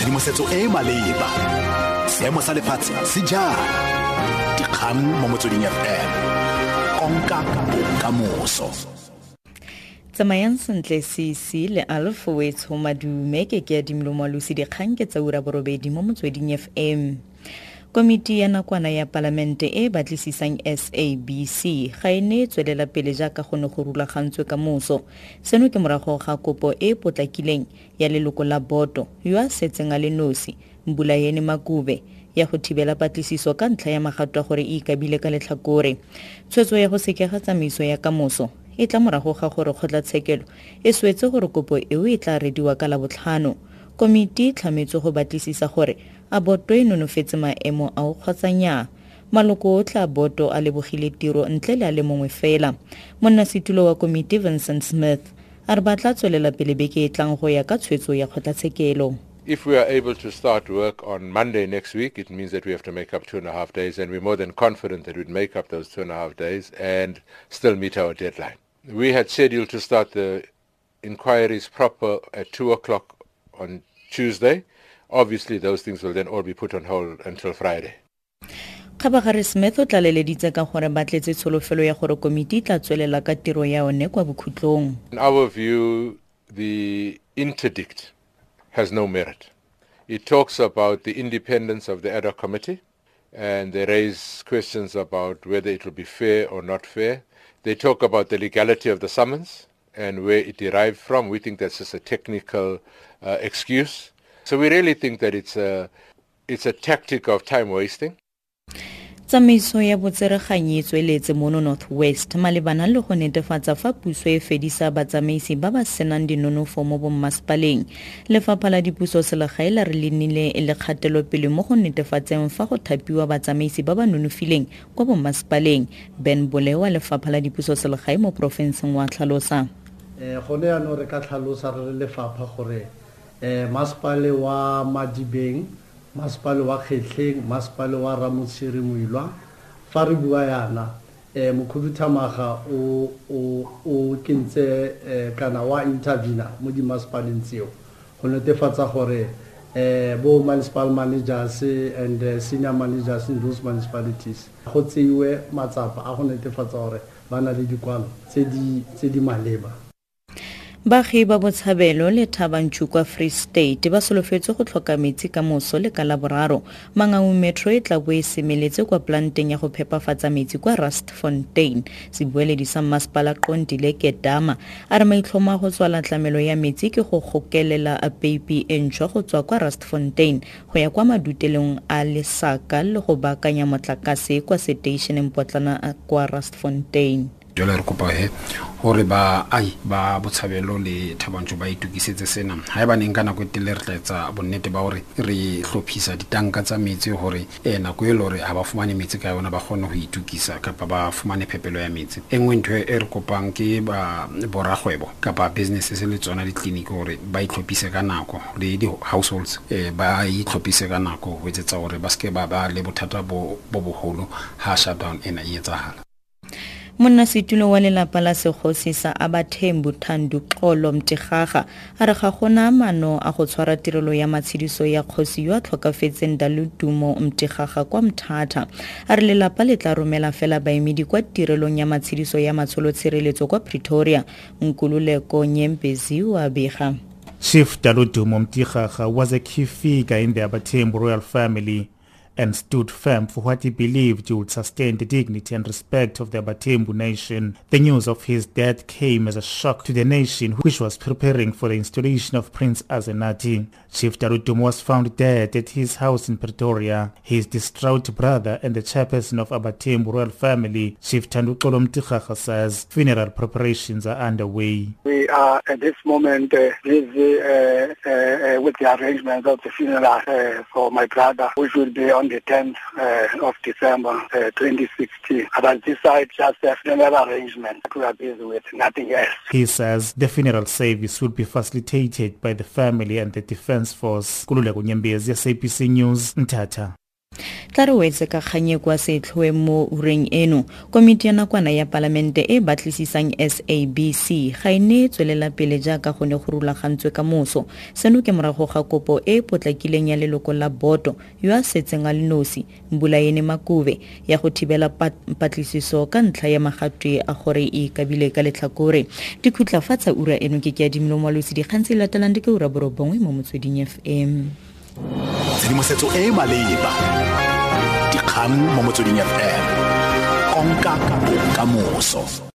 tshedimosetso e e maleba. Seemo sa lefatshe se jang? Dikgang mo motsweding fm konka bokamoso. Tsamayang sentle cc le alfo wetsho madume ke ke adimelo moalosi dikgang ke tsa ura borobedi mo motsweding fm komiti ya nakwana ya palamente e e batlisisang sabc ga e ne e tswelela pele jaaka go ne go rulagantswe ka moso seno ke morago ga kopo e e potlakileng ya leloko la boto yo a setseng a le nosi mbulayene makube ya go thibela patlisiso ka ntlha ya magato a gore e ikabile ka letlhakore. Tshwetso ya go sekega tsamaiso ya kamoso e tla morago ga gore kgotlatshekelo e swetse gore kopo eo e tla rediwa ka labotlhano komiti e go batlisisa gore a boto e nonofetse maemo ao maloko otlhe a boto a lebogile tiro ntle le a le mongwe fela. Monnasetulo wa komiti vincent smith a re tswelela pele beke e tlang go ya ka tshwetso ya kgotlatshekelo. If we are able to start work on Monday next week, it means that we have to make up two and a half days, and we're more than confident that we'd make up those two and a half days and still meet our deadline. We had scheduled to start the inquiries proper at 2 o'clock on Tuesday. Obviously, those things will then all be put on hold until Friday. kgabagare smith o tlaleleditse ka gore ba tletse tsholofelo ya gore komiti e tla tswelela ka tiro ya yone kwa bokhutlong In our view, the interdict has no merit. It talks about the independence of the ad hoc committee, and they raise questions about whether it will be fair or not fair. They talk about the legality of the summons and where it derived from. We think that's just a technical uh, excuse. So we really think that it's a, it's a tactic of time wasting. tsamaiso ya botsereganyi e tsweletse mono north west malebana le go netefatsa fa puso e fedisa batsamaisi ba ba senang dinonofo mo bommasepaleng lefapha la dipuso selegae la re le nnile le kgatelopele mo go netefatseng fa go thapiwa batsamaisi ba ba nonofileng kwa bommasepaleng ben bole wa lefapha la dipuso selegae mo porofenseng wa tlhalosa gone yaanong re ka tlhalosa re le lefapha gore eh masepale wa madibeng masepale wa kgetlheng masepale wa ramotshiri moilwa fa re bua yana eh mokhuduthamaga o kentse eh, kana wa intervena mo dimasepaleng tseo. Go netefatsa gore eh bo municipal managers and uh, senior managers in those municipalities go tseiwe matsapa a go netefatsa gore ba na le dikwalo tse di tse di maleba baagi ba botshabelo le thabantshu kwa free state ba solofetse go tlhoka metsi ka moso le ka laboraro. Mangau metro e tla bo e semeletse kwa planteng ya go phepafatsa metsi kwa rust fontaine sebueledi sa mmasepala qondile kedama a re maitlhomo a go tswala tlamelo ya metsi ke go gokelela a peipi e ntšhwa go tswa kwa rust fontaine go ya kwa madutelong a lesaka le go baakanya motlakase kwa seteišeneng potlana kwa rust fontaine jalo re kopa he gore baai ba botshabelo le thabantsho ba itukisetse sena. Ga e baneng ka nako e tele re tlaetsa bonnete ba gore re tlhophisa ditanka tsa metsi gore e nako e le gore ga ba fumane metsi ka yona ba kgone go itukisa kapa ba fumane phepelo ya metsi. E nngwe ntho e re kopang ke ba boragwebo kapa businesses le tsona ditleliniki gore ba itlhophise ka nako le di-households um ba itlhophise ka nako go etsetsa gore ba seke ba ba le bothata bo bo bogolo ga shutdown ena e etsagala monnasetulo wa lelapa la segosi sa abathembu thando xolo mtigaga a re ga gona maano a go tshwara tirelo ya matshediso ya kgosi yo a tlhokafetseng dalutumo mtigaga kwa mthata a re lelapa le tla romela fela baemedi kwa tirelong ya matshediso ya matsholotshireletso kwa pretoria. Nkululeko nyembezi wa bega. Chief Daludumo Mtigaga was a key figure in the abathembu royal family and stood firm for what he believed would sustain the dignity and respect of the Abatembu nation. The news of his death came as a shock to the nation which was preparing for the installation of Prince Azenati. Chief Darutum was found dead at his house in Pretoria. His distraught brother and the chairperson of Abatembu royal family, Chief Tanduxolo Mtikhaga says funeral preparations are underway. We are at this moment uh, busy uh, uh, uh, with the arrangements of the funeral uh, for my brother, which will be on the 10th uh, of December uh, 2016. But this just a funeral arrangement we are busy with, nothing else. He says the funeral service will be facilitated by the family and the defense force. Kululeko Nyembezi, SAPC News, Mtata. Tla re wetse ka kganye kwa setlhoe mo ureng eno komiti ya nakwana ya palamente e batlisisang sabc ga e ne tswelela pele jaaka go ne go rulagantswe ka moso seno ke morago ga kopo e e potlakileng ya leloko la boto yo a setseng a le nosi mbulaene makube ya go thibela patlisiso ka ntlha ya magatwe a gore e kabile ka letlhakore. Dikhutlafatsa ura eno ke ke adimilo moalosi dikgang tse latelang di ke ura borobongwe mo motsweding fm tshedimosetso e e maleba. Dikgang mo motsweding fm konka bokamoso